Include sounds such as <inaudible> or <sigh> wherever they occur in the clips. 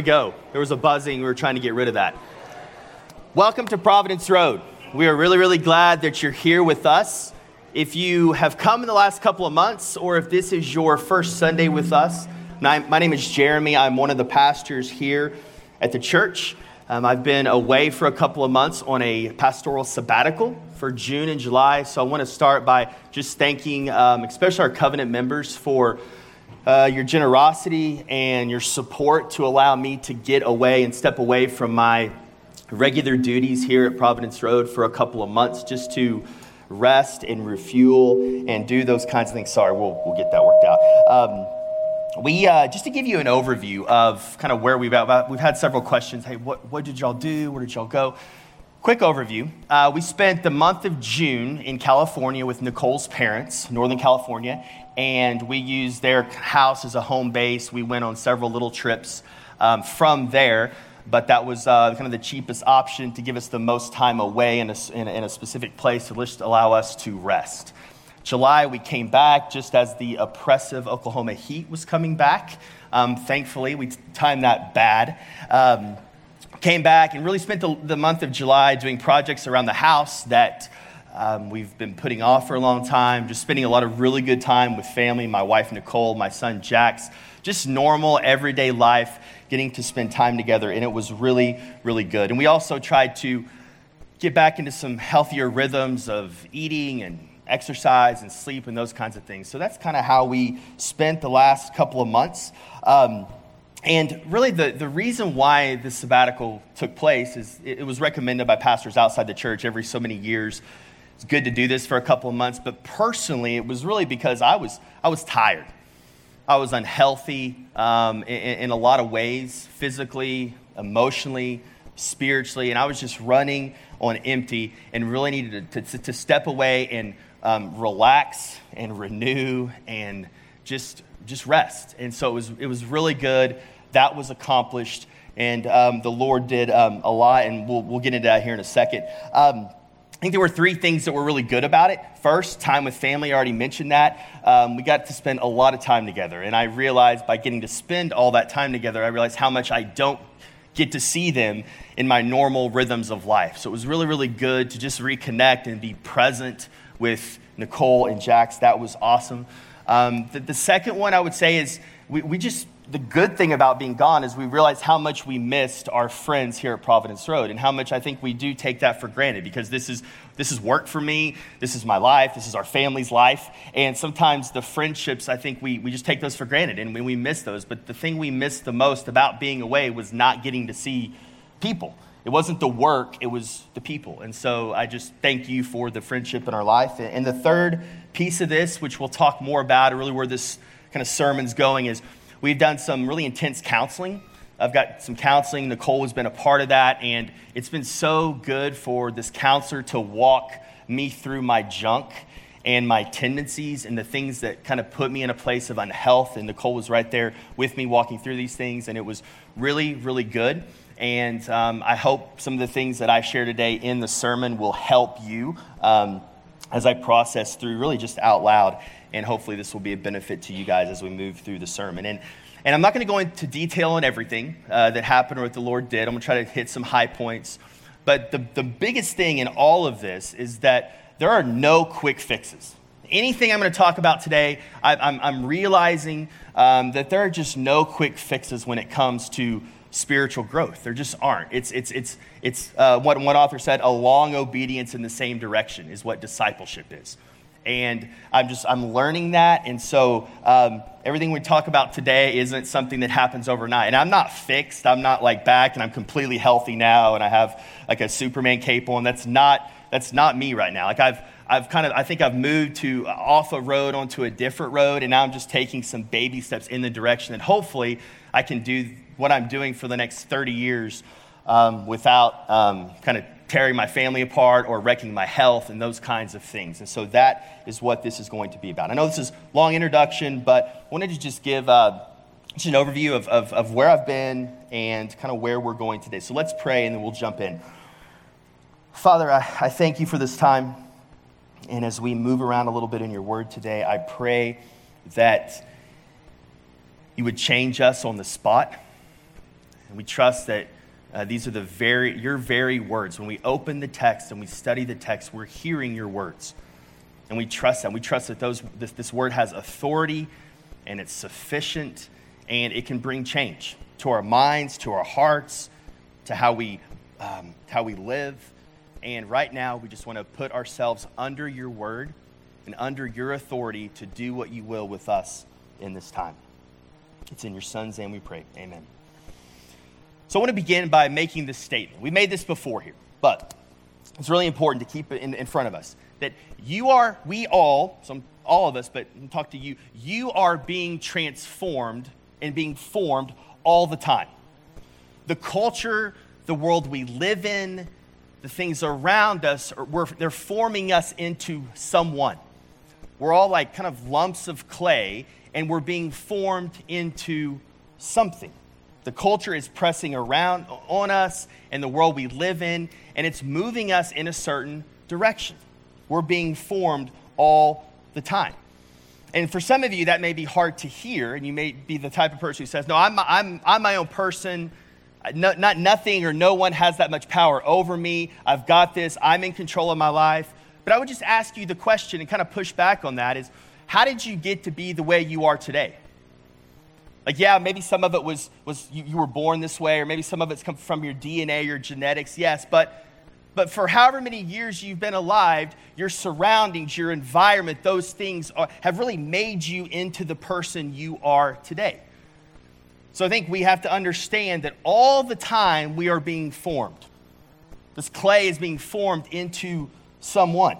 we go. There was a buzzing. We were trying to get rid of that. Welcome to Providence Road. We are really, really glad that you're here with us. If you have come in the last couple of months, or if this is your first Sunday with us, my, name is Jeremy. I'm one of the pastors here at the church. Um, I've been away for a couple of months on a pastoral sabbatical for June and July. So I want to start by just thanking, um, especially our covenant members, for uh, your generosity and your support to allow me to get away and step away from my regular duties here at Providence Road for a couple of months just to rest and refuel and do those kinds of things. Sorry, we'll, we'll get that worked out. Um, we uh, just to give you an overview of kind of where we've at, we've had several questions. Hey, what, what did y'all do? Where did y'all go? Quick overview. Uh, we spent the month of June in California with Nicole's parents, Northern California, and we used their house as a home base. We went on several little trips um, from there, but that was uh, kind of the cheapest option to give us the most time away in a, in a, in a specific place to just allow us to rest. July, we came back just as the oppressive Oklahoma heat was coming back. Um, thankfully, we timed that bad. Um, came back and really spent the, the, month of July doing projects around the house that um, we've been putting off for a long time, just spending a lot of really good time with family, my wife Nicole, my son Jax, just normal everyday life, getting to spend time together, and it was really, really good. And we also tried to get back into some healthier rhythms of eating and exercise and sleep and those kinds of things. So that's kind of how we spent the last couple of months. Um, and really, the, the reason why this sabbatical took place is it, it was recommended by pastors outside the church every so many years. It's good to do this for a couple of months, but personally, it was really because I was, I was tired. I was unhealthy um, in, in a lot of ways, physically, emotionally, spiritually, and I was just running on empty and really needed to, to, to step away and um, relax and renew and just just rest. And so it was it was really good. That was accomplished, and um, the Lord did um, a lot. And we'll we'll get into that here in a second. Um, I think there were three things that were really good about it. First, time with family. I already mentioned that. Um, we got to spend a lot of time together. And I realized by getting to spend all that time together, I realized how much I don't get to see them in my normal rhythms of life. So it was really, really good to just reconnect and be present with Nicole and Jax. That was awesome. Um, the, the, second one I would say is we, we just, the good thing about being gone is we realize how much we missed our friends here at Providence Road and how much I think we do take that for granted because this is, this is work for me, this is my life, this is our family's life. And sometimes the friendships, I think we, we just take those for granted and we, we miss those. But the thing we missed the most about being away was not getting to see people. It wasn't the work, it was the people. And so I just thank you for the friendship in our life. And the third piece of this, which we'll talk more about, really where this kind of sermon's going, is we've done some really intense counseling. I've got some counseling. Nicole has been a part of that. And it's been so good for this counselor to walk me through my junk and my tendencies and the things that kind of put me in a place of unhealth. And Nicole was right there with me walking through these things. And it was really, really good. And um, I hope some of the things that I share today in the sermon will help you um, as I process through, really just out loud. And hopefully, this will be a benefit to you guys as we move through the sermon. And, and I'm not going to go into detail on everything uh, that happened or what the Lord did. I'm going to try to hit some high points. But the, the biggest thing in all of this is that there are no quick fixes anything I'm going to talk about today, I, am realizing um, that there are just no quick fixes when it comes to spiritual growth. There just aren't. It's, it's, it's, it's uh, what one author said, a long obedience in the same direction is what discipleship is. And I'm just, I'm learning that. And so um, everything we talk about today isn't something that happens overnight. And I'm not fixed. I'm not like back and I'm completely healthy now and I have like a Superman cape on. That's not, that's not me right now. Like I've, I've kind of, I think I've moved to off a road onto a different road, and now I'm just taking some baby steps in the direction that hopefully I can do what I'm doing for the next 30 years um, without um, kind of tearing my family apart or wrecking my health and those kinds of things. And so that is what this is going to be about. I know this is long introduction, but I wanted to just give uh, just an overview of, of, of where I've been and kind of where we're going today. So let's pray and then we'll jump in. Father, I, I thank you for this time. And as we move around a little bit in your word today, I pray that you would change us on the spot. And we trust that uh, these are the very, your very words. When we open the text and we study the text, we're hearing your words. And we trust that. We trust that those, this, this word has authority and it's sufficient and it can bring change to our minds, to our hearts, to how we, um, how we live. And right now, we just want to put ourselves under your word and under your authority to do what you will with us in this time. It's in your son's name we pray. Amen. So I want to begin by making this statement. We made this before here, but it's really important to keep it in, in front of us that you are, we all, some, all of us, but talk to you, you are being transformed and being formed all the time. The culture, the world we live in, the things around us, are, they're forming us into someone. We're all like kind of lumps of clay, and we're being formed into something. The culture is pressing around on us and the world we live in, and it's moving us in a certain direction. We're being formed all the time. And for some of you, that may be hard to hear, and you may be the type of person who says, No, I'm, I'm, I'm my own person. No, not nothing or no one has that much power over me. I've got this. I'm in control of my life. But I would just ask you the question and kind of push back on that is how did you get to be the way you are today? Like, yeah, maybe some of it was, was you, you were born this way, or maybe some of it's come from your DNA, your genetics, yes, but but for however many years you've been alive, your surroundings, your environment, those things are, have really made you into the person you are today. So I think we have to understand that all the time we are being formed. This clay is being formed into someone.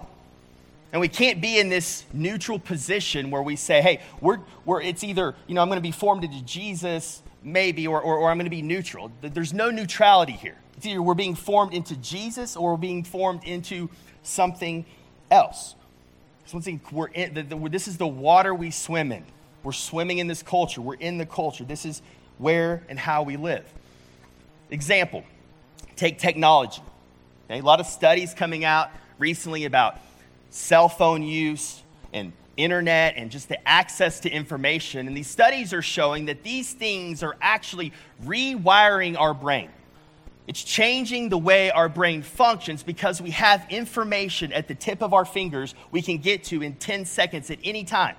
And we can't be in this neutral position where we say, hey, we're, we're, it's either, you know, I'm going to be formed into Jesus, maybe, or, or, or I'm going to be neutral. There's no neutrality here. It's either we're being formed into Jesus or we're being formed into something else. So we're in, the, the, this is the water we swim in. We're swimming in this culture. We're in the culture. This is where and how we live. Example take technology. Okay, a lot of studies coming out recently about cell phone use and internet and just the access to information. And these studies are showing that these things are actually rewiring our brain. It's changing the way our brain functions because we have information at the tip of our fingers we can get to in 10 seconds at any time.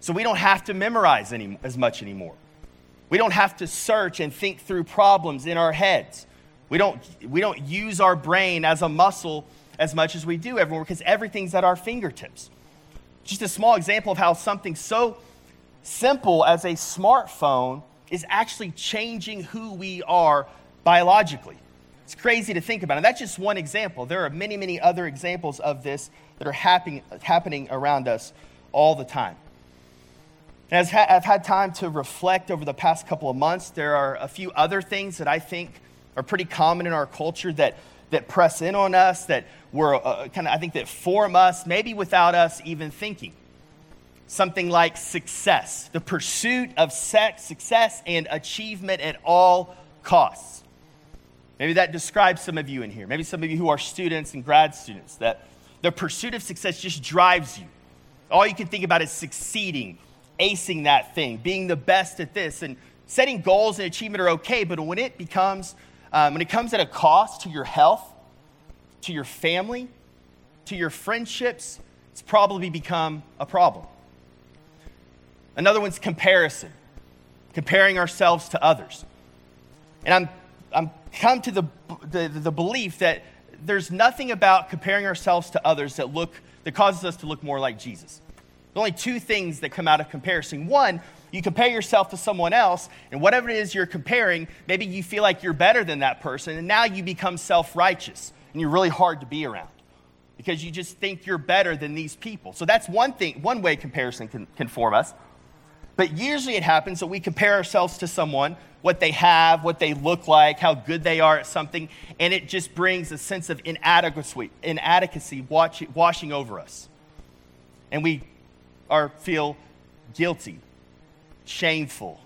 So we don't have to memorize any, as much anymore. We don't have to search and think through problems in our heads. We don't, we don't use our brain as a muscle as much as we do everywhere because everything's at our fingertips. Just a small example of how something so simple as a smartphone is actually changing who we are biologically. It's crazy to think about. And that's just one example. There are many, many other examples of this that are happening, happening around us all the time. As I've had time to reflect over the past couple of months, there are a few other things that I think are pretty common in our culture that, that press in on us, that were uh, kind of, I think, that form us, maybe without us even thinking. Something like success, the pursuit of success and achievement at all costs. Maybe that describes some of you in here. Maybe some of you who are students and grad students, that the pursuit of success just drives you. All you can think about is succeeding acing that thing, being the best at this. And setting goals and achievement are okay, but when it becomes, um, when it comes at a cost to your health, to your family, to your friendships, it's probably become a problem. Another one's comparison, comparing ourselves to others. And I'm, I'm come to the, the, the belief that there's nothing about comparing ourselves to others that look that causes us to look more like Jesus. There's only two things that come out of comparison. One, you compare yourself to someone else, and whatever it is you're comparing, maybe you feel like you're better than that person, and now you become self righteous, and you're really hard to be around because you just think you're better than these people. So that's one thing, one way comparison can, can form us. But usually it happens that we compare ourselves to someone, what they have, what they look like, how good they are at something, and it just brings a sense of inadequacy, inadequacy washing over us. And we or feel guilty, shameful.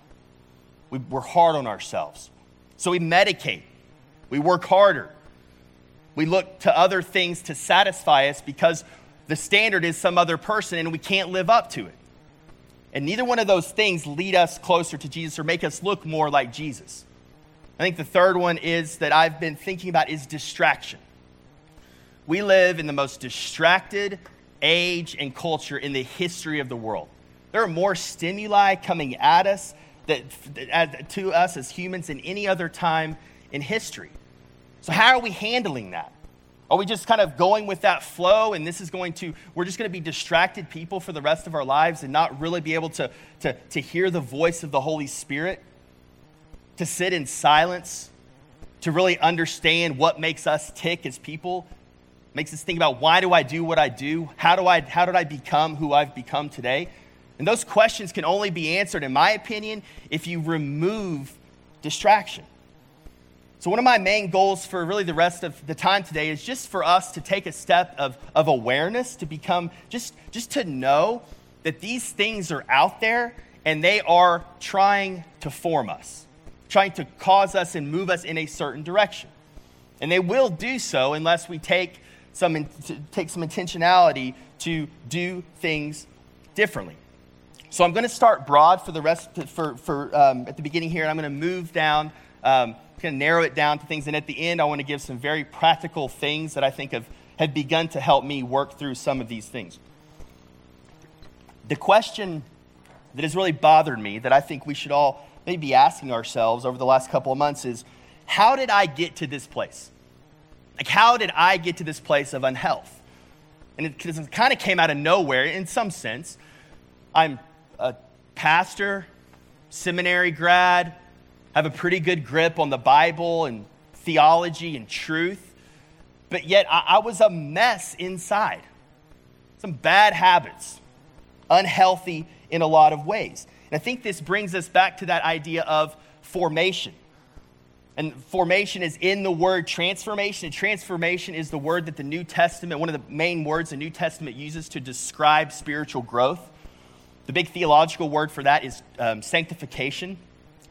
We, we're hard on ourselves. So we medicate, we work harder. we look to other things to satisfy us because the standard is some other person and we can't live up to it. And neither one of those things lead us closer to Jesus or make us look more like Jesus. I think the third one is that I've been thinking about is distraction. We live in the most distracted age and culture in the history of the world. There are more stimuli coming at us that, that, to us as humans than any other time in history. So, how are we handling that? Are we just kind of going with that flow and this is going to, we're just going to be distracted people for the rest of our lives and not really be able to, to, to hear the voice of the Holy Spirit? To sit in silence? To really understand what makes us tick as people? Makes us think about why do I do what I do? How, do I, how did I become who I've become today? And those questions can only be answered, in my opinion, if you remove distraction. So, one of my main goals for really the rest of the time today is just for us to take a step of, of awareness, to become, just, just to know that these things are out there and they are trying to form us, trying to cause us and move us in a certain direction. And they will do so unless we take some, take some intentionality to do things differently. So I'm going to start broad for the rest, for, for um, at the beginning here, and I'm going to move down um, kind of narrow it down to things. And at the end, I want to give some very practical things that I think have, have begun to help me work through some of these things. The question that has really bothered me, that I think we should all maybe be asking ourselves over the last couple of months, is how did I get to this place? Like, how did I get to this place of unhealth? And it, it kind of came out of nowhere in some sense. I'm a pastor, seminary grad, have a pretty good grip on the Bible and theology and truth, but yet I, I was a mess inside. Some bad habits, unhealthy in a lot of ways. And I think this brings us back to that idea of formation. And formation is in the word transformation. And transformation is the word that the New Testament, one of the main words the New Testament uses to describe spiritual growth. The big theological word for that is um, sanctification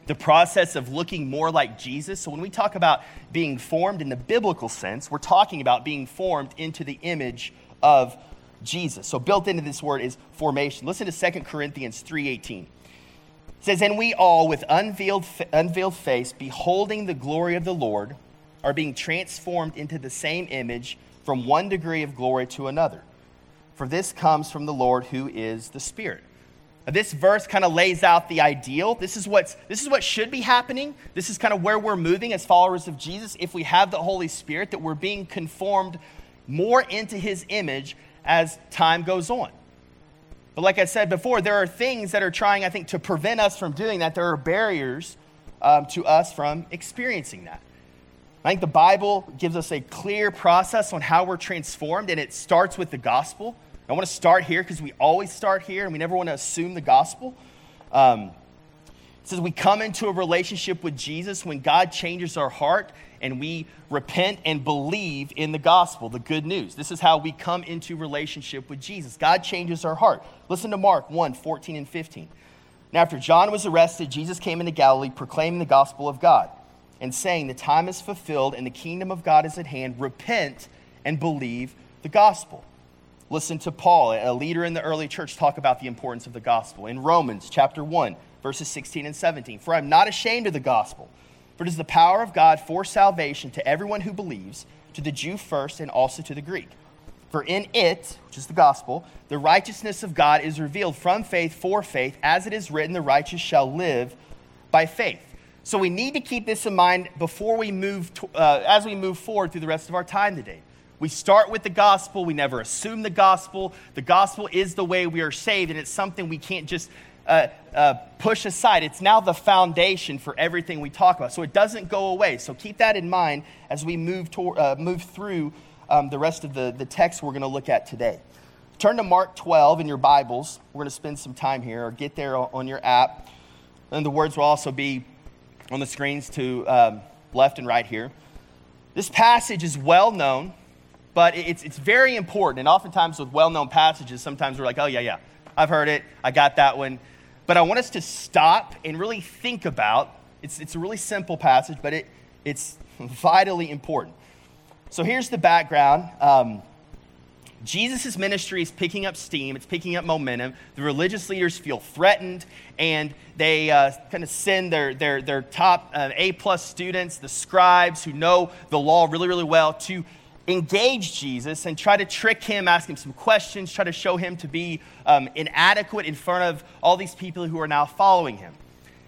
the process of looking more like Jesus. So when we talk about being formed in the biblical sense, we're talking about being formed into the image of Jesus. So built into this word is formation. Listen to 2 Corinthians 3:18. It says, "And we all with unveiled unveiled face beholding the glory of the Lord are being transformed into the same image from one degree of glory to another. For this comes from the Lord who is the Spirit." This verse kind of lays out the ideal. This is, what's, this is what should be happening. This is kind of where we're moving as followers of Jesus. If we have the Holy Spirit, that we're being conformed more into his image as time goes on. But like I said before, there are things that are trying, I think, to prevent us from doing that. There are barriers um, to us from experiencing that. I think the Bible gives us a clear process on how we're transformed, and it starts with the gospel. I want to start here because we always start here and we never want to assume the gospel. Um, it says we come into a relationship with Jesus when God changes our heart and we repent and believe in the gospel, the good news. This is how we come into relationship with Jesus. God changes our heart. Listen to Mark 1 14 and 15. Now, after John was arrested, Jesus came into Galilee proclaiming the gospel of God and saying, The time is fulfilled and the kingdom of God is at hand. Repent and believe the gospel. Listen to Paul, a leader in the early church, talk about the importance of the gospel. In Romans chapter 1, verses 16 and 17. For I'm not ashamed of the gospel, for it is the power of God for salvation to everyone who believes, to the Jew first and also to the Greek. For in it, which is the gospel, the righteousness of God is revealed from faith for faith, as it is written, the righteous shall live by faith. So we need to keep this in mind before we move, to, uh, as we move forward through the rest of our time today. We start with the gospel. We never assume the gospel. The gospel is the way we are saved, and it's something we can't just uh, uh, push aside. It's now the foundation for everything we talk about. So it doesn't go away. So keep that in mind as we move, to, uh, move through um, the rest of the, the text we're going to look at today. Turn to Mark 12 in your Bibles. We're going to spend some time here, or get there on your app. And the words will also be on the screens to um, left and right here. This passage is well known but it's, it's very important. And oftentimes, with well known passages, sometimes we're like, oh, yeah, yeah, I've heard it, I got that one. But I want us to stop and really think about it's, it's a really simple passage, but it, it's vitally important. So here's the background. Um, Jesus' ministry is picking up steam, it's picking up momentum. The religious leaders feel threatened, and they uh, kind of send their, their, their top uh, A plus students, the scribes who know the law really, really well, to engage Jesus and try to trick him, ask him some questions, try to show him to be um, inadequate in front of all these people who are now following him.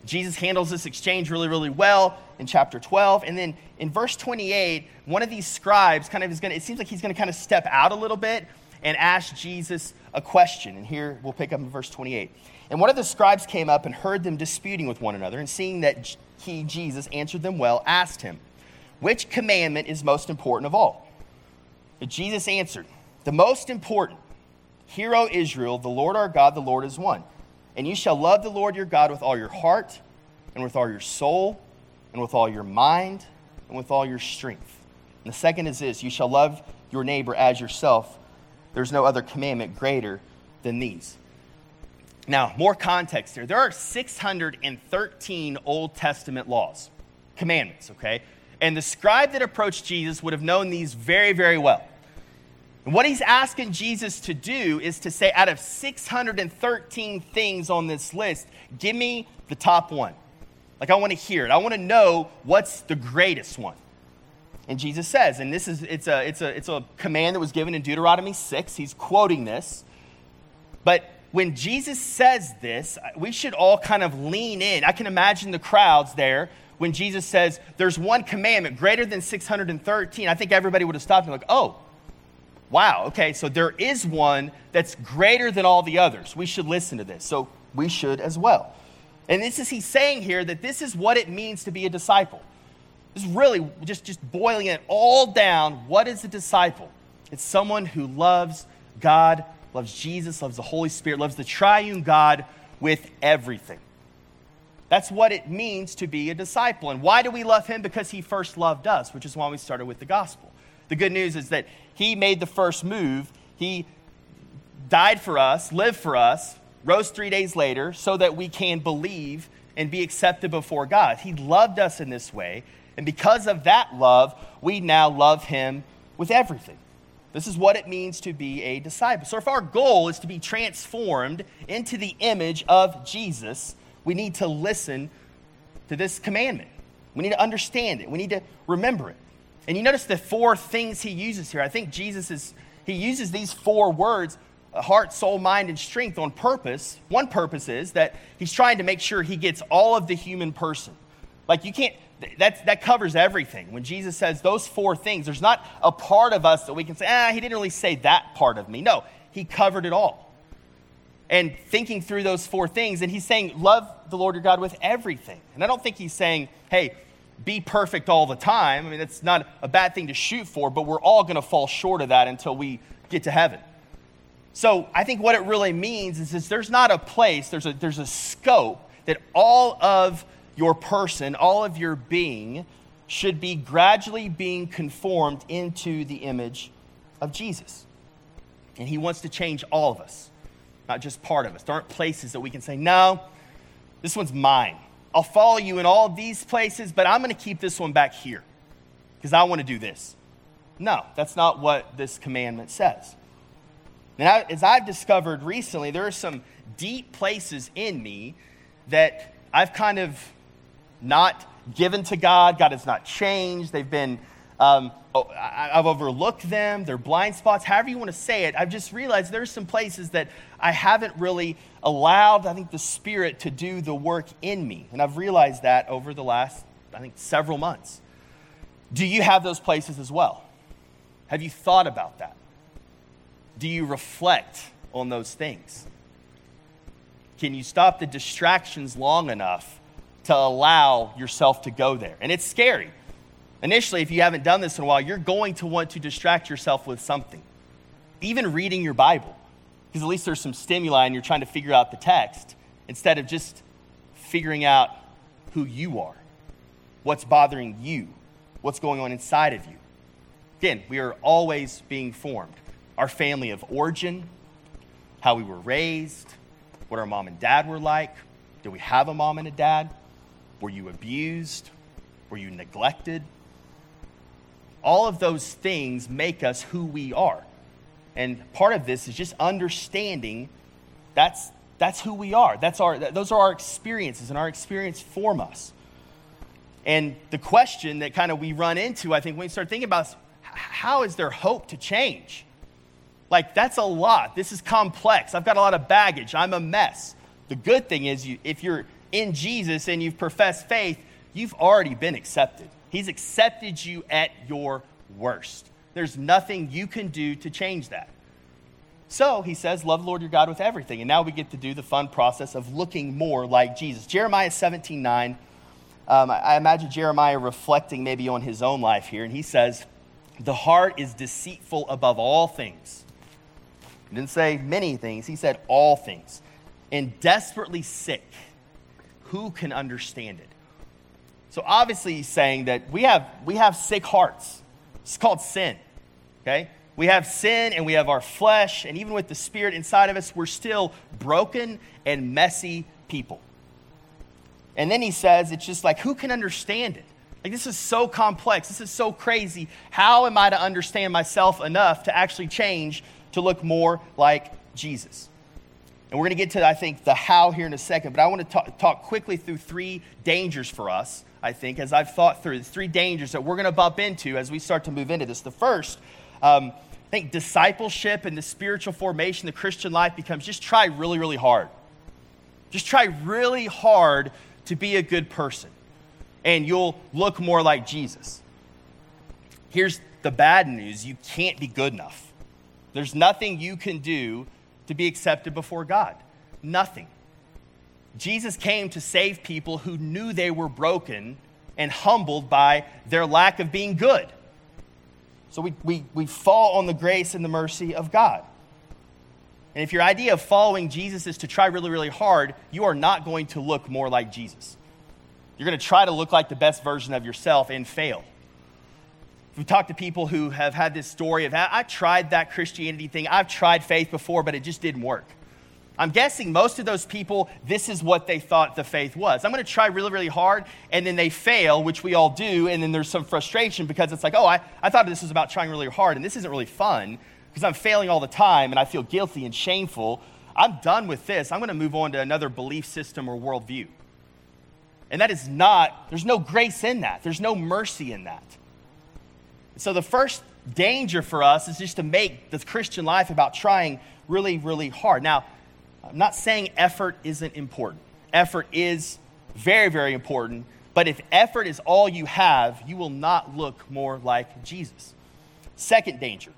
Jesus handles this exchange really, really well in chapter 12. And then in verse 28, one of these scribes kind of is going to, it seems like he's going to kind of step out a little bit and ask Jesus a question. And here we'll pick up in verse 28. And one of the scribes came up and heard them disputing with one another, and seeing that he, Jesus, answered them well, asked him, Which commandment is most important of all? But Jesus answered, The most important, Hear, O Israel, the Lord our God, the Lord is one. And you shall love the Lord your God with all your heart, and with all your soul, and with all your mind, and with all your strength. And the second is this you shall love your neighbor as yourself. There's no other commandment greater than these. Now, more context here. There are 613 Old Testament laws, commandments, okay? And the scribe that approached Jesus would have known these very, very well. And what he's asking Jesus to do is to say, out of 613 things on this list, give me the top one. Like, I want to hear it. I want to know what's the greatest one. And Jesus says, and this is, it's a, it's a, it's a command that was given in Deuteronomy 6. He's quoting this. But when Jesus says this, we should all kind of lean in. I can imagine the crowds there when Jesus says, there's one commandment greater than 613. I think everybody would have stopped and like, oh, wow, okay, so there is one that's greater than all the others. We should listen to this. So we should as well. And this is he's saying here that this is what it means to be a disciple. This is really just, just boiling it all down. What is a disciple? It's someone who loves God, loves Jesus, loves the Holy Spirit, loves the triune God with everything. That's what it means to be a disciple. And why do we love him? Because he first loved us, which is why we started with the gospel. The good news is that he made the first move. He died for us, lived for us, rose three days later so that we can believe and be accepted before God. He loved us in this way. And because of that love, we now love him with everything. This is what it means to be a disciple. So, if our goal is to be transformed into the image of Jesus, we need to listen to this commandment. We need to understand it. We need to remember it. And you notice the four things he uses here. I think Jesus is, he uses these four words uh, heart, soul, mind, and strength on purpose. One purpose is that he's trying to make sure he gets all of the human person. Like you can't, that, that covers everything. When Jesus says those four things, there's not a part of us that we can say, ah, he didn't really say that part of me. No, he covered it all. And thinking through those four things, and he's saying, love the Lord your God with everything. And I don't think he's saying, hey, be perfect all the time. I mean, that's not a bad thing to shoot for, but we're all going to fall short of that until we get to heaven. So I think what it really means is, is there's not a place, there's a, there's a scope that all of your person, all of your being, should be gradually being conformed into the image of Jesus. And he wants to change all of us, not just part of us. There aren't places that we can say, no, this one's mine. I'll follow you in all these places, but I'm going to keep this one back here because I want to do this. No, that's not what this commandment says. Now, as I've discovered recently, there are some deep places in me that I've kind of not given to God. God has not changed. They've been, um, oh, I've overlooked them. They're blind spots. However, you want to say it, I've just realized there's some places that I haven't really allowed, I think, the Spirit to do the work in me. And I've realized that over the last, I think, several months. Do you have those places as well? Have you thought about that? Do you reflect on those things? Can you stop the distractions long enough to allow yourself to go there? And it's scary. Initially, if you haven't done this in a while, you're going to want to distract yourself with something. Even reading your Bible because at least there's some stimuli and you're trying to figure out the text instead of just figuring out who you are, what's bothering you, what's going on inside of you. Again, we are always being formed. Our family of origin, how we were raised, what our mom and dad were like. Did we have a mom and a dad? Were you abused? Were you neglected? All of those things make us who we are. And part of this is just understanding that's, that's who we are. That's our, those are our experiences, and our experience form us. And the question that kind of we run into, I think, when we start thinking about how is there hope to change? Like, that's a lot. This is complex. I've got a lot of baggage. I'm a mess. The good thing is, you, if you're in Jesus and you've professed faith, you've already been accepted. He's accepted you at your worst. There's nothing you can do to change that. So he says, Love the Lord your God with everything. And now we get to do the fun process of looking more like Jesus. Jeremiah 17 9. Um, I imagine Jeremiah reflecting maybe on his own life here. And he says, The heart is deceitful above all things. He didn't say many things, he said all things. And desperately sick. Who can understand it? So obviously he's saying that we have, we have sick hearts. It's called sin. Okay? We have sin and we have our flesh, and even with the spirit inside of us, we're still broken and messy people. And then he says, it's just like, who can understand it? Like, this is so complex. This is so crazy. How am I to understand myself enough to actually change to look more like Jesus? And we're going to get to, I think, the how here in a second, but I want to talk, talk quickly through three dangers for us I think, as I've thought through. the three dangers that we're going to bump into as we start to move into this. The first, um, I think discipleship and the spiritual formation, the Christian life becomes just try really, really hard. Just try really hard to be a good person, and you'll look more like Jesus. Here's the bad news you can't be good enough. There's nothing you can do to be accepted before God. Nothing. Jesus came to save people who knew they were broken and humbled by their lack of being good. So we, we, we fall on the grace and the mercy of God. And if your idea of following Jesus is to try really, really hard, you are not going to look more like Jesus. You're going to try to look like the best version of yourself and fail. We talk to people who have had this story of, I tried that Christianity thing, I've tried faith before, but it just didn't work. I'm guessing most of those people, this is what they thought the faith was. I'm going to try really, really hard, and then they fail, which we all do, and then there's some frustration because it's like, oh, I, I thought this was about trying really hard, and this isn't really fun because I'm failing all the time, and I feel guilty and shameful. I'm done with this. I'm going to move on to another belief system or worldview. And that is not, there's no grace in that, there's no mercy in that. So the first danger for us is just to make the Christian life about trying really, really hard. Now, I'm not saying effort isn't important. Effort is very, very important. But if effort is all you have, you will not look more like Jesus. Second danger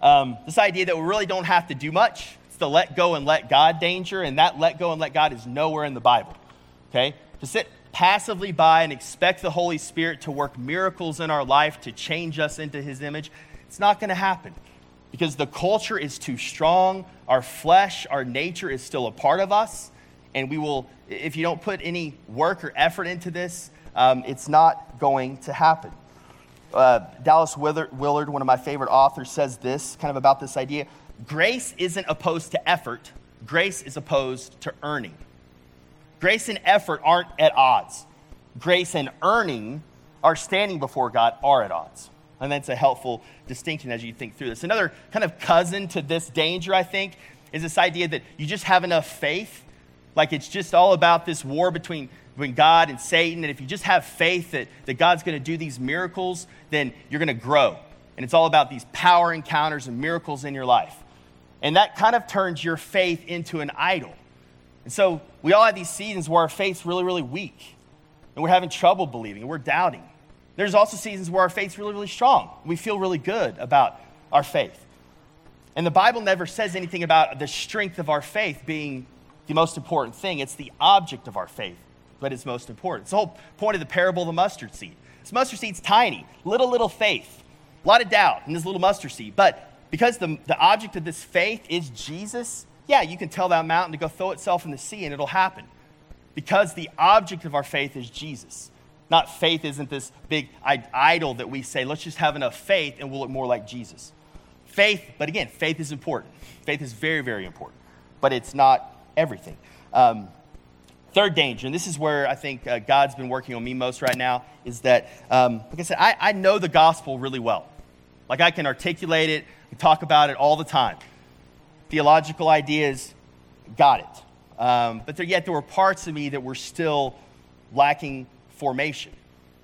um, this idea that we really don't have to do much. It's the let go and let God danger, and that let go and let God is nowhere in the Bible. Okay? To sit passively by and expect the Holy Spirit to work miracles in our life to change us into His image, it's not going to happen because the culture is too strong. Our flesh, our nature is still a part of us. And we will, if you don't put any work or effort into this, um, it's not going to happen. Uh, Dallas Willard, one of my favorite authors, says this kind of about this idea grace isn't opposed to effort, grace is opposed to earning. Grace and effort aren't at odds. Grace and earning are standing before God are at odds. And that's a helpful distinction as you think through this. Another kind of cousin to this danger, I think, is this idea that you just have enough faith. Like it's just all about this war between, between God and Satan. And if you just have faith that, that God's going to do these miracles, then you're going to grow. And it's all about these power encounters and miracles in your life. And that kind of turns your faith into an idol. And so we all have these seasons where our faith's really, really weak. And we're having trouble believing, and we're doubting. There's also seasons where our faith's really, really strong. We feel really good about our faith. And the Bible never says anything about the strength of our faith being the most important thing. It's the object of our faith but it's most important. It's the whole point of the parable of the mustard seed. This mustard seed's tiny, little, little faith, a lot of doubt in this little mustard seed. But because the, the object of this faith is Jesus, yeah, you can tell that mountain to go throw itself in the sea and it'll happen. Because the object of our faith is Jesus. Not faith isn't this big idol that we say, let's just have enough faith and we'll look more like Jesus. Faith, but again, faith is important. Faith is very, very important, but it's not everything. Um, Third danger, and this is where I think uh, God's been working on me most right now, is that, um, like I said, I, I know the gospel really well. Like I can articulate it, talk about it all the time. Theological ideas, got it. Um, but there, yet there were parts of me that were still lacking formation.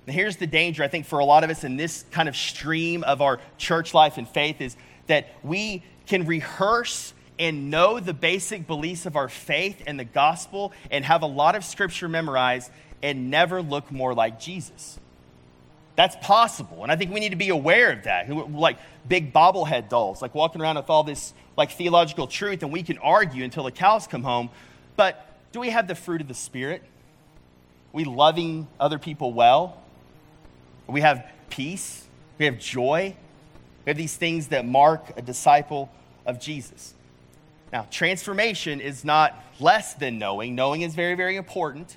And here's the danger, I think, for a lot of us in this kind of stream of our church life and faith is that we can rehearse and know the basic beliefs of our faith and the gospel and have a lot of scripture memorized and never look more like Jesus. That's possible. And I think we need to be aware of that. Like big bobblehead dolls, like walking around with all this like theological truth, and we can argue until the cows come home. But do we have the fruit of the Spirit? We loving other people well? We have peace. We have joy. We have these things that mark a disciple of Jesus. Now, transformation is not less than knowing. Knowing is very, very important,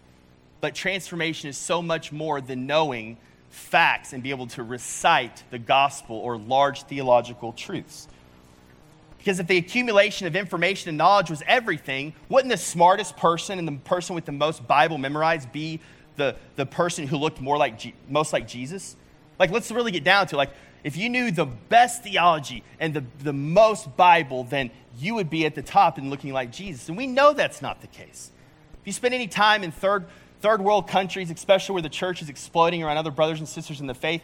but transformation is so much more than knowing facts and be able to recite the gospel or large theological truths. Because if the accumulation of information and knowledge was everything, wouldn't the smartest person and the person with the most Bible memorized be the, the person who looked more like most like Jesus? Like, let's really get down to it. like, if you knew the best theology and the, the most Bible, then you would be at the top and looking like Jesus. And we know that's not the case. If you spend any time in third, third world countries, especially where the church is exploding around other brothers and sisters in the faith,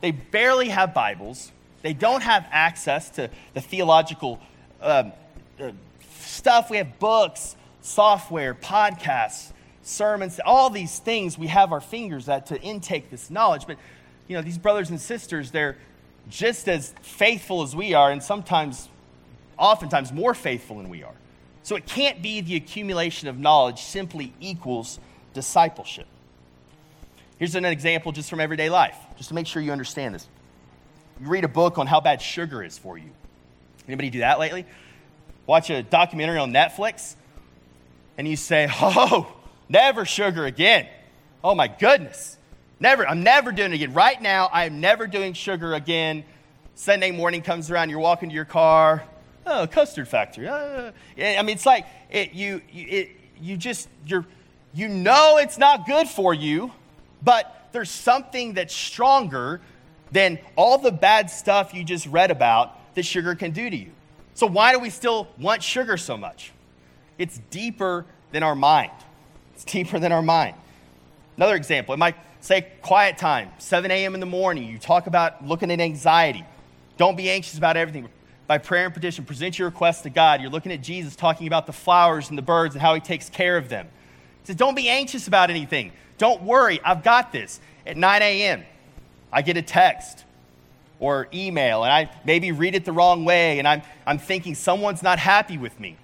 they barely have Bibles. They don't have access to the theological um, uh, stuff. We have books, software, podcasts, sermons, all these things we have our fingers at to intake this knowledge. But, you know, these brothers and sisters, they're just as faithful as we are, and sometimes, oftentimes, more faithful than we are. So it can't be the accumulation of knowledge simply equals discipleship. Here's an example just from everyday life, just to make sure you understand this. Read a book on how bad sugar is for you. Anybody do that lately? Watch a documentary on Netflix, and you say, Oh, never sugar again. Oh my goodness. Never, I'm never doing it again. Right now, I am never doing sugar again. Sunday morning comes around, you're walking to your car. Oh, custard factory. Uh, I mean, it's like it, you, it, you just, you're, you know it's not good for you, but there's something that's stronger than all the bad stuff you just read about that sugar can do to you. So, why do we still want sugar so much? It's deeper than our mind. It's deeper than our mind. Another example, it might say quiet time, 7 a.m. in the morning. You talk about looking at anxiety. Don't be anxious about everything. By prayer and petition, present your request to God. You're looking at Jesus talking about the flowers and the birds and how he takes care of them. He says, Don't be anxious about anything. Don't worry, I've got this. At 9 a.m., I get a text or email, and I maybe read it the wrong way, and I'm, I'm thinking someone's not happy with me.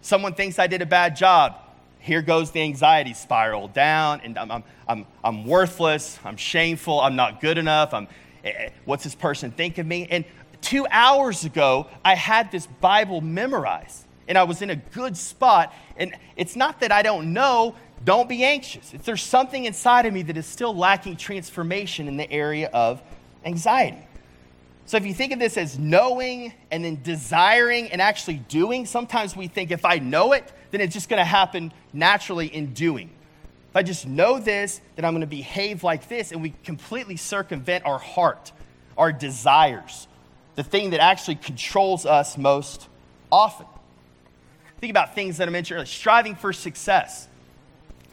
Someone thinks I did a bad job. Here goes the anxiety spiral down, and I'm, I'm, I'm, I'm worthless, I'm shameful, I'm not good enough, I'm, eh, eh, what's this person think of me? And two hours ago, I had this Bible memorized, and I was in a good spot. And it's not that I don't know, don't be anxious. If there's something inside of me that is still lacking transformation in the area of anxiety. So if you think of this as knowing and then desiring and actually doing, sometimes we think if I know it, then it's just going to happen naturally in doing. If I just know this, then I'm going to behave like this, and we completely circumvent our heart, our desires, the thing that actually controls us most often. Think about things that I mentioned earlier striving for success.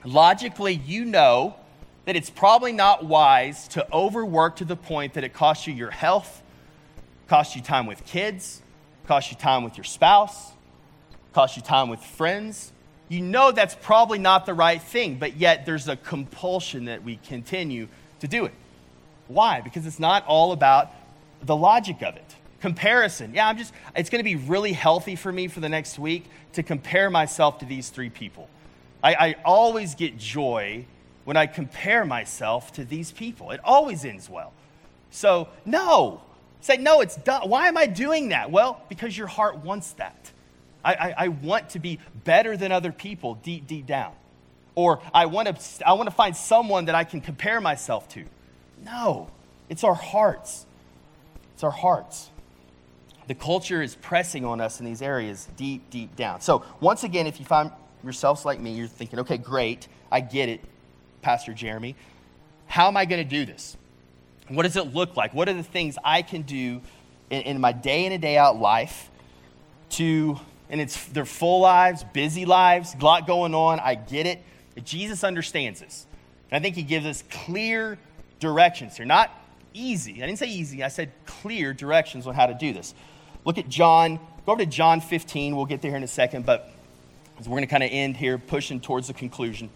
Logically, you know that it's probably not wise to overwork to the point that it costs you your health costs you time with kids, costs you time with your spouse, costs you time with friends. You know that's probably not the right thing, but yet there's a compulsion that we continue to do it. Why? Because it's not all about the logic of it. Comparison. Yeah, I'm just, it's going to be really healthy for me for the next week to compare myself to these three people. I, I always get joy when I compare myself to these people. It always ends well. So, no, Say, no, it's done. Why am I doing that? Well, because your heart wants that. I, I, I want to be better than other people deep, deep down. Or I want, to, I want to find someone that I can compare myself to. No, it's our hearts. It's our hearts. The culture is pressing on us in these areas deep, deep down. So, once again, if you find yourselves like me, you're thinking, okay, great, I get it, Pastor Jeremy. How am I going to do this? What does it look like? What are the things I can do in, in my day in and day out life to, and it's their full lives, busy lives, a lot going on. I get it. Jesus understands this. And I think he gives us clear directions here. Not easy. I didn't say easy, I said clear directions on how to do this. Look at John, go over to John 15. We'll get there in a second, but we're going to kind of end here, pushing towards the conclusion.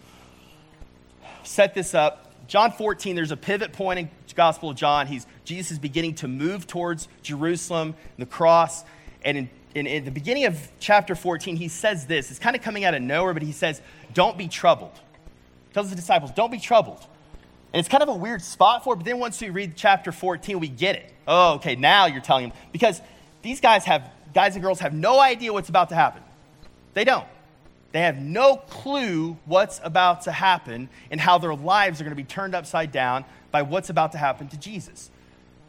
Set this up. John 14, there's a pivot point in the Gospel of John. He's, Jesus is beginning to move towards Jerusalem, the cross. And in, in, in the beginning of chapter 14, he says this. It's kind of coming out of nowhere, but he says, Don't be troubled. He tells the disciples, Don't be troubled. And it's kind of a weird spot for it, but then once we read chapter 14, we get it. Oh, okay, now you're telling them. Because these guys have, guys and girls have no idea what's about to happen. They don't. They have no clue what's about to happen and how their lives are going to be turned upside down by what's about to happen to Jesus.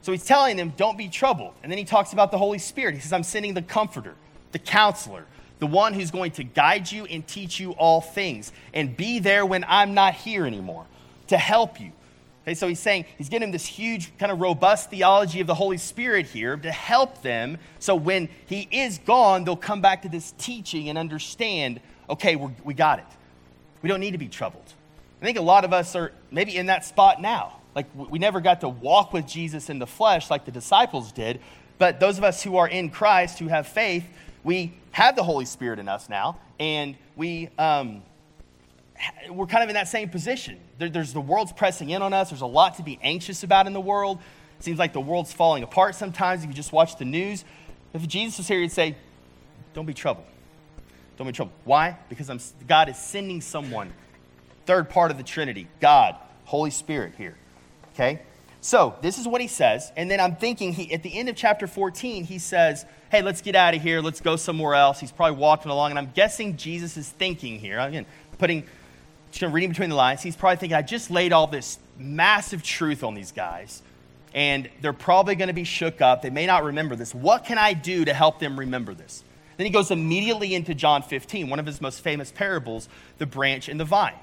So he's telling them, don't be troubled. And then he talks about the Holy Spirit. He says, I'm sending the comforter, the counselor, the one who's going to guide you and teach you all things and be there when I'm not here anymore to help you. Okay, so he's saying, he's getting this huge, kind of robust theology of the Holy Spirit here to help them so when he is gone, they'll come back to this teaching and understand okay, we got it. We don't need to be troubled. I think a lot of us are maybe in that spot now. Like we never got to walk with Jesus in the flesh like the disciples did, but those of us who are in Christ, who have faith, we have the Holy Spirit in us now, and we, um, we're kind of in that same position. There, there's the world's pressing in on us. There's a lot to be anxious about in the world. It seems like the world's falling apart sometimes if you just watch the news. If Jesus was here, he'd say, Don't be troubled. Don't be troubled. Why? Because I'm, God is sending someone. Third part of the Trinity God, Holy Spirit here. Okay? So this is what he says. And then I'm thinking he, at the end of chapter 14, he says, Hey, let's get out of here. Let's go somewhere else. He's probably walking along. And I'm guessing Jesus is thinking here. Again, putting reading between the lines, he's probably thinking, I just laid all this massive truth on these guys, and they're probably going to be shook up. They may not remember this. What can I do to help them remember this? Then he goes immediately into John 15, one of his most famous parables, the branch and the vine.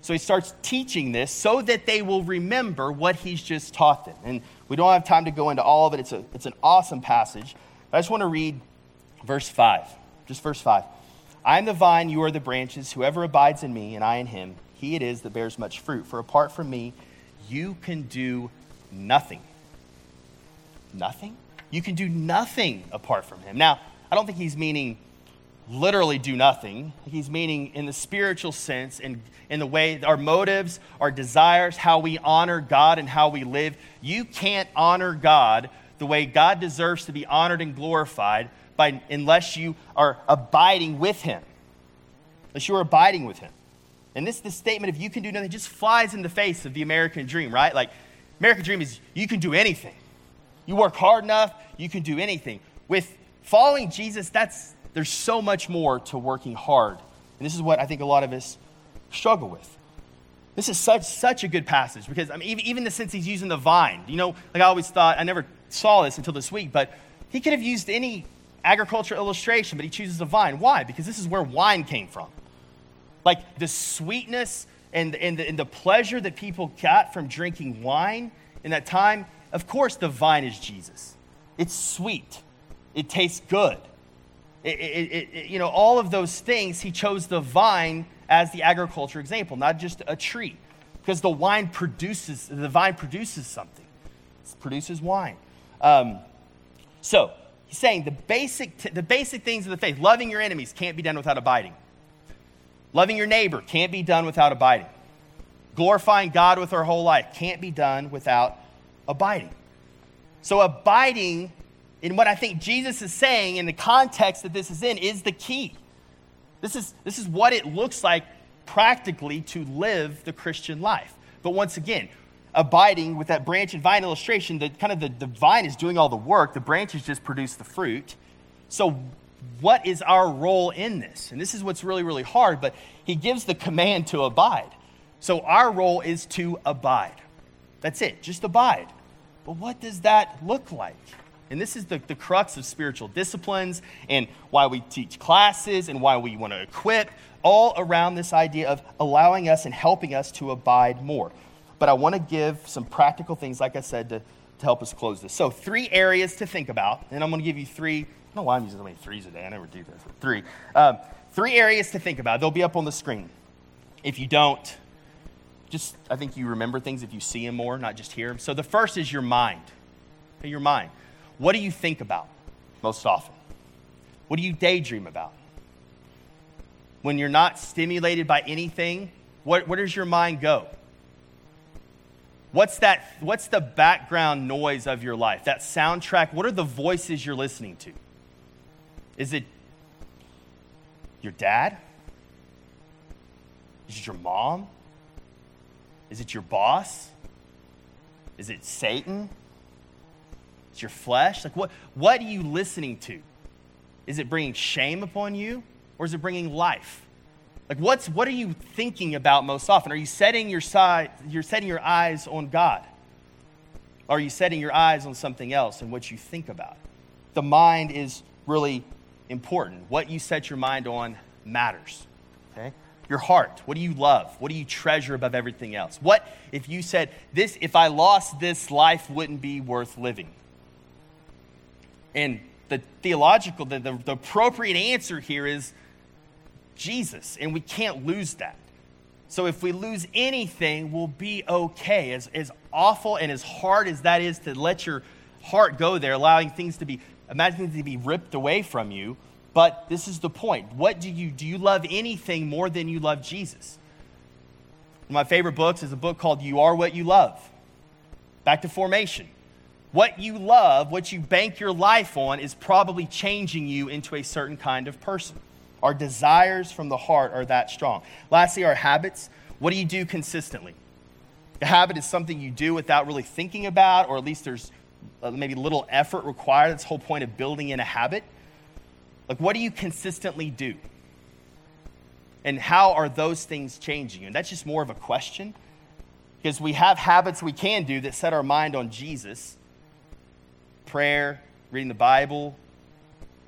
So he starts teaching this so that they will remember what he's just taught them. And we don't have time to go into all of it, it's, a, it's an awesome passage. I just want to read verse 5, just verse 5. I am the vine, you are the branches. Whoever abides in me and I in him, he it is that bears much fruit. For apart from me, you can do nothing. Nothing? You can do nothing apart from him. Now, I don't think he's meaning literally do nothing. He's meaning in the spiritual sense, in, in the way our motives, our desires, how we honor God and how we live. You can't honor God the way God deserves to be honored and glorified by, unless you are abiding with him. Unless you are abiding with him. And this, this statement of you can do nothing just flies in the face of the American dream, right? Like, American dream is you can do anything. You work hard enough, you can do anything. With following Jesus, that's there's so much more to working hard. And this is what I think a lot of us struggle with. This is such such a good passage because I mean even, even the sense he's using the vine. You know, like I always thought, I never saw this until this week, but he could have used any agricultural illustration, but he chooses a vine. Why? Because this is where wine came from. Like the sweetness and, and, the, and the pleasure that people got from drinking wine in that time, of course, the vine is Jesus. It's sweet, it tastes good. It, it, it, you know, all of those things, he chose the vine as the agriculture example, not just a tree. Because the wine produces, the vine produces something. It produces wine. Um, so, He's saying the basic, the basic things of the faith, loving your enemies, can't be done without abiding. Loving your neighbor can't be done without abiding. Glorifying God with our whole life can't be done without abiding. So, abiding in what I think Jesus is saying in the context that this is in is the key. This is, this is what it looks like practically to live the Christian life. But once again, abiding with that branch and vine illustration, the kind of the, the vine is doing all the work, the branches just produce the fruit. So, what is our role in this? And this is what's really, really hard, but he gives the command to abide. So, our role is to abide. That's it, just abide. But what does that look like? And this is the, the crux of spiritual disciplines and why we teach classes and why we want to equip, all around this idea of allowing us and helping us to abide more. But I want to give some practical things, like I said, to, to help us close this. So, three areas to think about, and I'm going to give you three. I don't know why I'm using so many threes a day. I never do this. Three. Um, three areas to think about. They'll be up on the screen. If you don't, just I think you remember things if you see them more, not just hear them. So the first is your mind. Your mind. What do you think about most often? What do you daydream about? When you're not stimulated by anything, what, where does your mind go? What's that what's the background noise of your life? That soundtrack, what are the voices you're listening to? Is it your dad? Is it your mom? Is it your boss? Is it Satan? Is your flesh? Like what what are you listening to? Is it bringing shame upon you or is it bringing life? Like what's what are you thinking about most often? Are you setting your side you're setting your eyes on God? Are you setting your eyes on something else and what you think about? The mind is really important. What you set your mind on matters. Okay? Your heart. What do you love? What do you treasure above everything else? What if you said, This, if I lost this, life wouldn't be worth living? And the theological, the, the, the appropriate answer here is Jesus, and we can't lose that. So if we lose anything, we'll be okay. As, as awful and as hard as that is to let your heart go there, allowing things to be, imagine things to be ripped away from you, but this is the point. What do you do? You love anything more than you love Jesus? One of my favorite books is a book called You Are What You Love. Back to formation. What you love, what you bank your life on, is probably changing you into a certain kind of person. Our desires from the heart are that strong. Lastly, our habits. What do you do consistently? A habit is something you do without really thinking about, or at least there's uh, maybe little effort required. That's the whole point of building in a habit. Like, what do you consistently do? And how are those things changing? And that's just more of a question because we have habits we can do that set our mind on Jesus prayer, reading the Bible,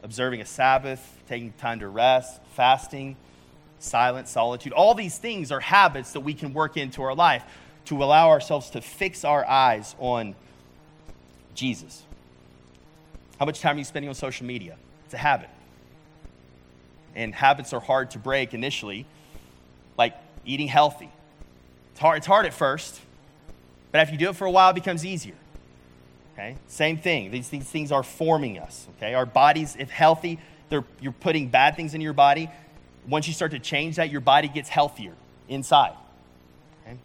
observing a Sabbath, taking time to rest, fasting, silence, solitude. All these things are habits that we can work into our life to allow ourselves to fix our eyes on Jesus. How much time are you spending on social media? It's a habit and habits are hard to break initially, like eating healthy. It's hard, it's hard at first, but if you do it for a while, it becomes easier. Okay? Same thing. These, these things are forming us. Okay? Our bodies, if healthy, you're putting bad things in your body. Once you start to change that, your body gets healthier inside. Okay?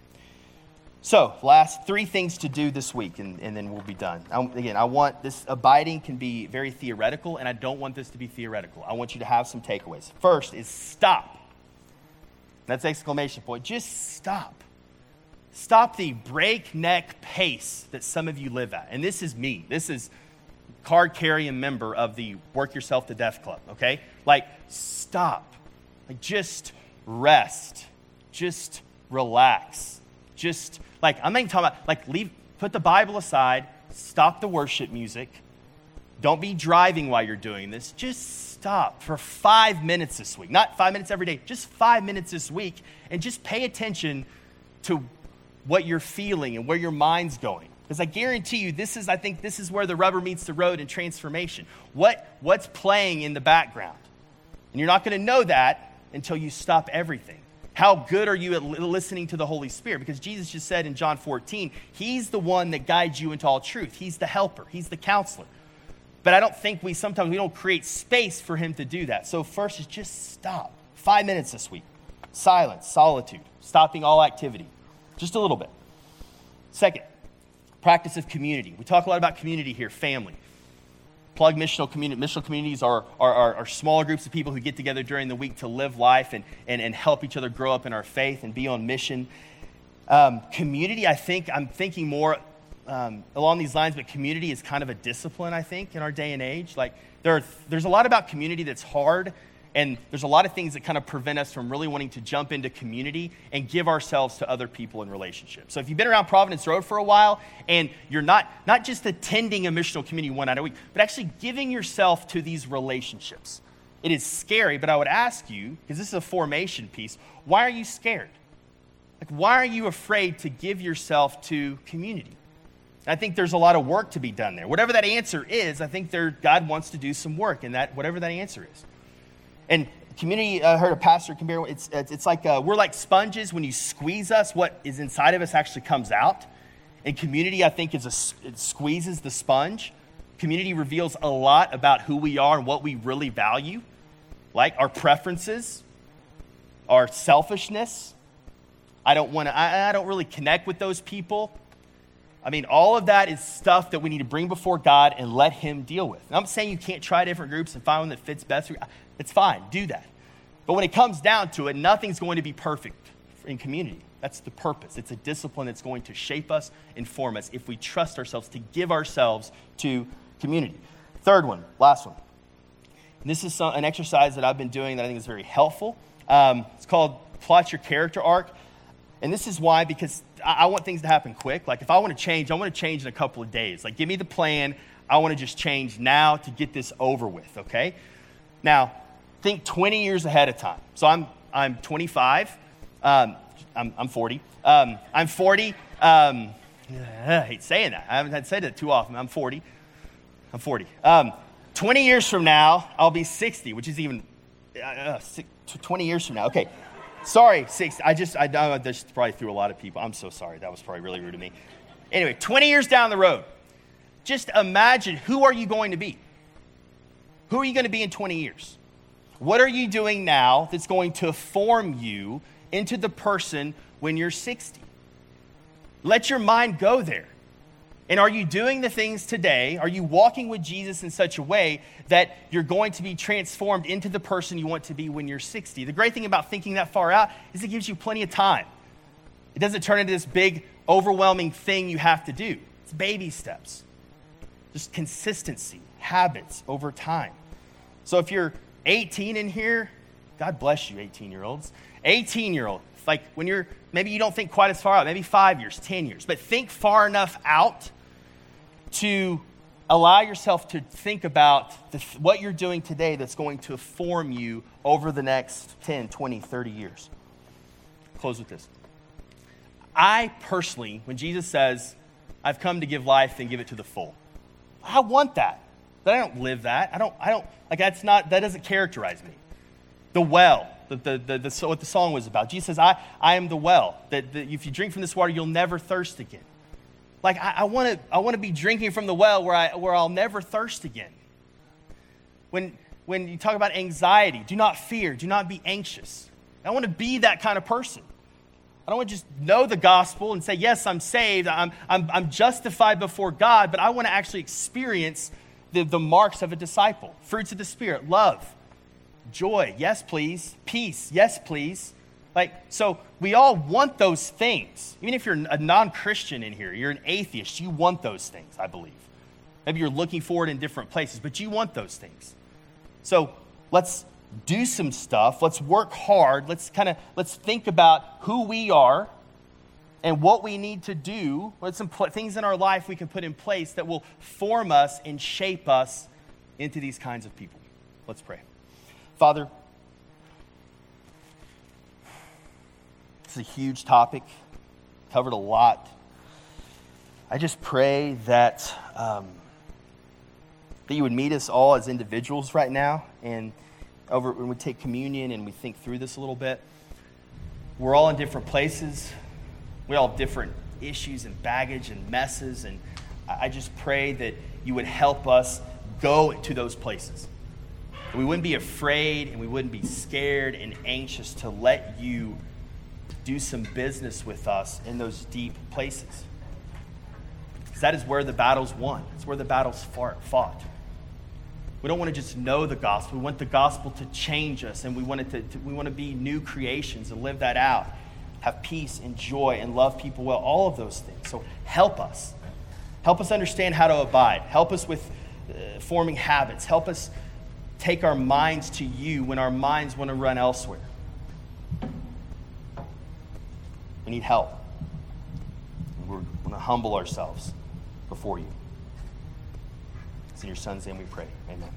So, last three things to do this week, and, and then we'll be done. I, again, I want this abiding can be very theoretical, and I don't want this to be theoretical. I want you to have some takeaways. First is stop. That's exclamation point. Just stop. Stop the breakneck pace that some of you live at. And this is me. This is card carrying member of the Work Yourself to Death Club, okay? Like, stop. Like, just rest. Just relax. Just like, I'm not even talking about, like, leave, put the Bible aside, stop the worship music. Don't be driving while you're doing this. Just stop for five minutes this week. Not five minutes every day, just five minutes this week, and just pay attention to what you're feeling and where your mind's going. Because I guarantee you, this is, I think, this is where the rubber meets the road in transformation. What, what's playing in the background? And you're not going to know that until you stop everything. How good are you at listening to the Holy Spirit? Because Jesus just said in John 14, He's the one that guides you into all truth. He's the helper, He's the counselor. But I don't think we sometimes we don't create space for Him to do that. So first is just stop. Five minutes this week. Silence, solitude, stopping all activity. Just a little bit. Second, practice of community. We talk a lot about community here, family. Plug missional, communi- missional communities are, are, are, are, smaller groups of people who get together during the week to live life and, and, and help each other grow up in our faith and be on mission. Um, community, I think, I'm thinking more um, along these lines, but community is kind of a discipline, I think, in our day and age. Like, there are, there's a lot about community that's hard And there's a lot of things that kind of prevent us from really wanting to jump into community and give ourselves to other people in relationships. So if you've been around Providence Road for a while and you're not, not just attending a missional community one night a week, but actually giving yourself to these relationships, it is scary, but I would ask you, because this is a formation piece, why are you scared? Like, why are you afraid to give yourself to community? I think there's a lot of work to be done there. Whatever that answer is, I think there, God wants to do some work in that, whatever that answer is. And community, I heard a pastor compare it's, it's like uh, we're like sponges. When you squeeze us, what is inside of us actually comes out. And community, I think, is a, it squeezes the sponge. Community reveals a lot about who we are and what we really value, like our preferences, our selfishness. I don't want to, I, I don't really connect with those people. I mean, all of that is stuff that we need to bring before God and let Him deal with. And I'm saying you can't try different groups and find one that fits best. It's fine, do that. But when it comes down to it, nothing's going to be perfect in community. That's the purpose. It's a discipline that's going to shape us, inform us, if we trust ourselves to give ourselves to community. Third one, last one. And this is some, an exercise that I've been doing that I think is very helpful. Um, it's called Plot Your Character Arc. And this is why, because I, want things to happen quick. Like, if I want to change, I want to change in a couple of days. Like, give me the plan. I want to just change now to get this over with, okay? Now, think 20 years ahead of time. So I'm, I'm 25. Um, I'm, I'm 40. Um, I'm 40. Um, <sighs> I hate saying that. I haven't said it too often. I'm 40. I'm 40. Um, 20 years from now, I'll be 60, which is even uh, uh 20 years from now. Okay. Sorry, six. I just, I know this probably threw a lot of people. I'm so sorry. That was probably really rude of me. Anyway, 20 years down the road, just imagine who are you going to be? Who are you going to be in 20 years? What are you doing now that's going to form you into the person when you're 60? Let your mind go there. And are you doing the things today? Are you walking with Jesus in such a way that you're going to be transformed into the person you want to be when you're 60? The great thing about thinking that far out is it gives you plenty of time. It doesn't turn into this big, overwhelming thing you have to do. It's baby steps, just consistency, habits over time. So if you're 18 in here, God bless you, 18 year olds. 18 year old, like when you're, maybe you don't think quite as far out, maybe five years, 10 years, but think far enough out to allow yourself to think about the, what you're doing today that's going to form you over the next 10, 20, 30 years. Close with this. I personally, when Jesus says, I've come to give life and give it to the full, I want that. But I don't live that. I don't, I don't, like that's not, that doesn't characterize me. The well, the, the, the, the what the song was about. Jesus says, I, I am the well, that, that if you drink from this water, you'll never thirst again. Like, I, I want to I wanna be drinking from the well where, I, where I'll never thirst again. When, when you talk about anxiety, do not fear, do not be anxious. I want to be that kind of person. I don't want to just know the gospel and say, yes, I'm saved, I'm, I'm, I'm justified before God, but I want to actually experience the, the marks of a disciple fruits of the Spirit, love, joy, yes, please, peace, yes, please, like, so we all want those things. Even if you're a non Christian in here, you're an atheist, you want those things, I believe. Maybe you're looking for it in different places, but you want those things. So let's do some stuff. Let's work hard. Let's kind of let's think about who we are and what we need to do. What some pl- things in our life we can put in place that will form us and shape us into these kinds of people. Let's pray. Father, It's a huge topic, covered a lot. I just pray that, um, that you would meet us all as individuals right now. And over when we take communion and we think through this a little bit, we're all in different places. We all have different issues and baggage and messes. And I just pray that you would help us go to those places. We wouldn't be afraid and we wouldn't be scared and anxious to let you do some business with us in those deep places. Because that is where the battle's won, it's where the battle's fought. We don't want to just know the gospel. We want the gospel to change us, and we want, it to, to, we want to be new creations and live that out. Have peace and joy and love people well, all of those things. So help us. Help us understand how to abide. Help us with uh, forming habits. Help us take our minds to you when our minds want to run elsewhere. We need help. We're going to humble ourselves before you. It's in your son's name we pray. Amen.